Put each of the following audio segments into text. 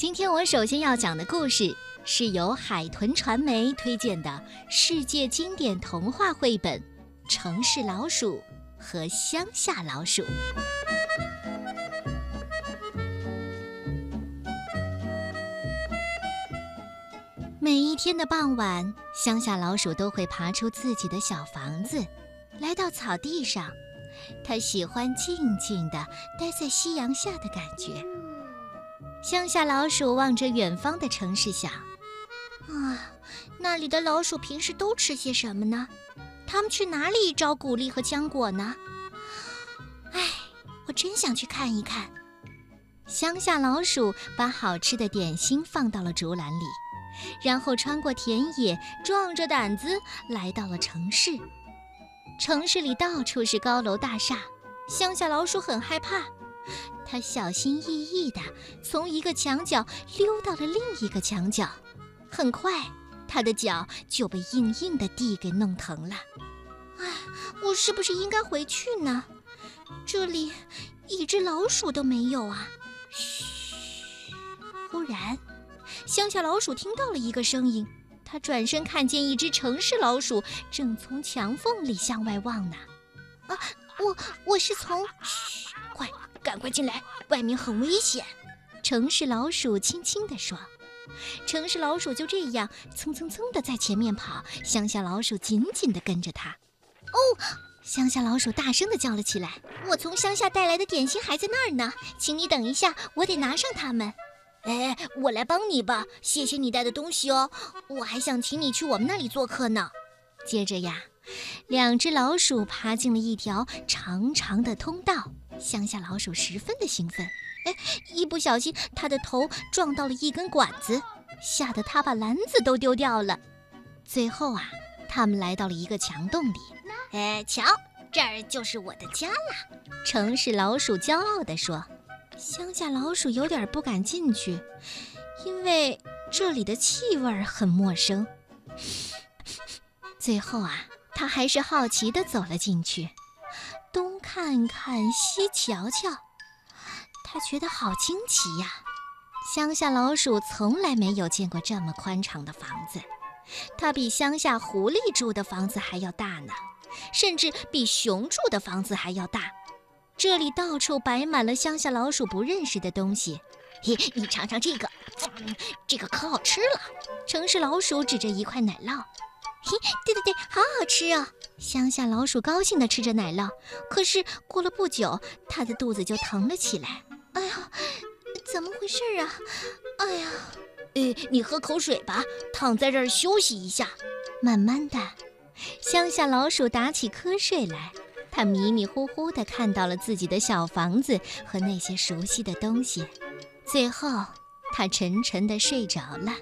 今天我首先要讲的故事是由海豚传媒推荐的世界经典童话绘本《城市老鼠和乡下老鼠》。每一天的傍晚，乡下老鼠都会爬出自己的小房子，来到草地上。它喜欢静静的待在夕阳下的感觉。乡下老鼠望着远方的城市，想：啊，那里的老鼠平时都吃些什么呢？他们去哪里找谷粒和浆果呢？唉，我真想去看一看。乡下老鼠把好吃的点心放到了竹篮里，然后穿过田野，壮着胆子来到了城市。城市里到处是高楼大厦，乡下老鼠很害怕。他小心翼翼地从一个墙角溜到了另一个墙角，很快，他的脚就被硬硬的地给弄疼了。唉，我是不是应该回去呢？这里一只老鼠都没有啊！嘘。忽然，乡下老鼠听到了一个声音，它转身看见一只城市老鼠正从墙缝里向外望呢。啊，我我是从……嘘，快！赶快进来，外面很危险。”城市老鼠轻轻地说。城市老鼠就这样蹭蹭蹭地在前面跑，乡下老鼠紧紧地跟着它。哦，乡下老鼠大声地叫了起来：“我从乡下带来的点心还在那儿呢，请你等一下，我得拿上它们。”哎，我来帮你吧，谢谢你带的东西哦。我还想请你去我们那里做客呢。接着呀，两只老鼠爬进了一条长长的通道。乡下老鼠十分的兴奋，哎，一不小心，它的头撞到了一根管子，吓得它把篮子都丢掉了。最后啊，他们来到了一个墙洞里，哎，瞧，这儿就是我的家啦！城市老鼠骄傲地说。乡下老鼠有点不敢进去，因为这里的气味很陌生。最后啊，他还是好奇地走了进去。看看，西瞧瞧，他觉得好惊奇呀！乡下老鼠从来没有见过这么宽敞的房子，它比乡下狐狸住的房子还要大呢，甚至比熊住的房子还要大。这里到处摆满了乡下老鼠不认识的东西。嘿，你尝尝这个，这个可好吃了。城市老鼠指着一块奶酪。嘿，对对对，好好吃哦！乡下老鼠高兴地吃着奶酪，可是过了不久，它的肚子就疼了起来。哎呀，怎么回事啊？哎呀，呃，你喝口水吧，躺在这儿休息一下。慢慢的，乡下老鼠打起瞌睡来，它迷迷糊糊地看到了自己的小房子和那些熟悉的东西，最后，它沉沉地睡着了。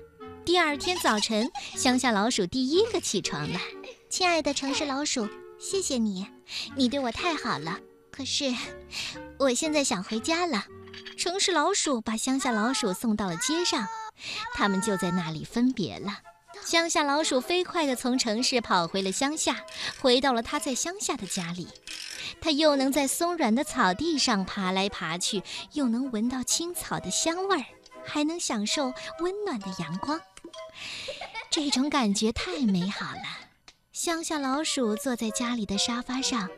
第二天早晨，乡下老鼠第一个起床了。亲爱的城市老鼠，谢谢你，你对我太好了。可是，我现在想回家了。城市老鼠把乡下老鼠送到了街上，他们就在那里分别了。乡下老鼠飞快地从城市跑回了乡下，回到了他在乡下的家里。它又能在松软的草地上爬来爬去，又能闻到青草的香味儿，还能享受温暖的阳光。这种感觉太美好了。乡下老鼠坐在家里的沙发上，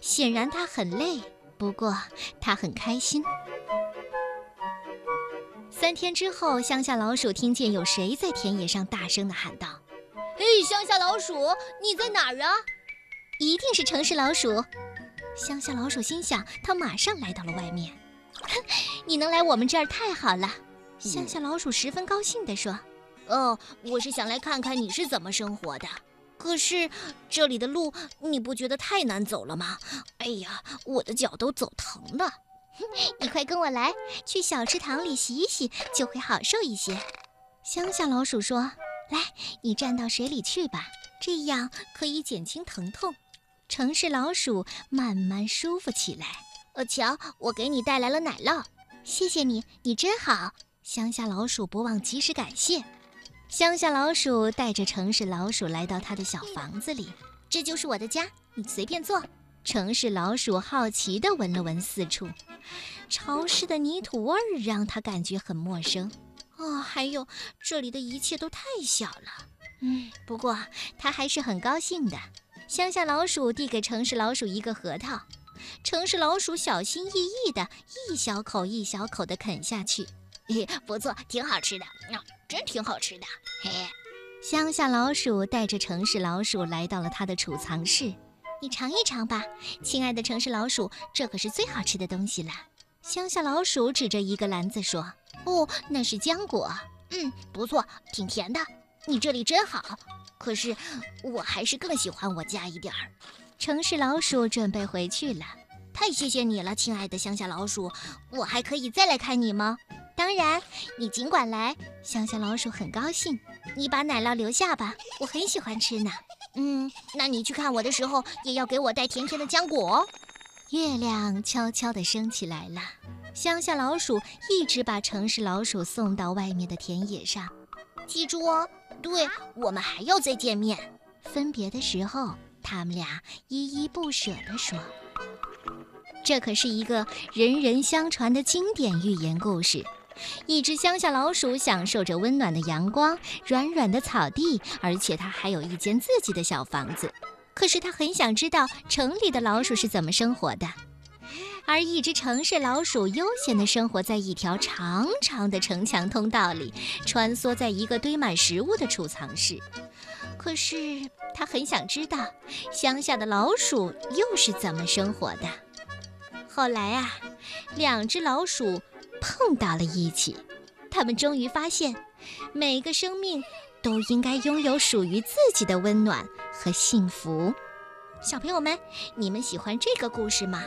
显然它很累，不过它很开心。三天之后，乡下老鼠听见有谁在田野上大声地喊道：“嘿，乡下老鼠，你在哪儿啊？”一定是城市老鼠。乡下老鼠心想，它马上来到了外面。你能来我们这儿太好了。乡下老鼠十分高兴地说。哦，我是想来看看你是怎么生活的。可是这里的路你不觉得太难走了吗？哎呀，我的脚都走疼了。你快跟我来，去小池塘里洗一洗，就会好受一些。乡下老鼠说：“来，你站到水里去吧，这样可以减轻疼痛。”城市老鼠慢慢舒服起来。呃，瞧，我给你带来了奶酪，谢谢你，你真好。乡下老鼠不忘及时感谢。乡下老鼠带着城市老鼠来到他的小房子里，这就是我的家，你随便坐。城市老鼠好奇地闻了闻四处，潮湿的泥土味儿让他感觉很陌生。哦，还有这里的一切都太小了。嗯，不过他还是很高兴的。乡下老鼠递给城市老鼠一个核桃，城市老鼠小心翼翼地一小口一小口地啃下去。嘿，不错，挺好吃的，啊，真挺好吃的。嘿，乡下老鼠带着城市老鼠来到了他的储藏室，你尝一尝吧，亲爱的城市老鼠，这可是最好吃的东西了。乡下老鼠指着一个篮子说：“哦，那是浆果，嗯，不错，挺甜的。你这里真好。”可是，我还是更喜欢我家一点儿。城市老鼠准备回去了，太谢谢你了，亲爱的乡下老鼠。我还可以再来看你吗？当然，你尽管来。乡下老鼠很高兴。你把奶酪留下吧，我很喜欢吃呢。嗯，那你去看我的时候，也要给我带甜甜的浆果。月亮悄悄地升起来了，乡下老鼠一直把城市老鼠送到外面的田野上。记住哦。对我们还要再见面。分别的时候，他们俩依依不舍地说：“这可是一个人人相传的经典寓言故事。一只乡下老鼠享受着温暖的阳光、软软的草地，而且它还有一间自己的小房子。可是它很想知道城里的老鼠是怎么生活的。”而一只城市老鼠悠闲地生活在一条长长的城墙通道里，穿梭在一个堆满食物的储藏室。可是，它很想知道乡下的老鼠又是怎么生活的。后来啊，两只老鼠碰到了一起，他们终于发现，每个生命都应该拥有属于自己的温暖和幸福。小朋友们，你们喜欢这个故事吗？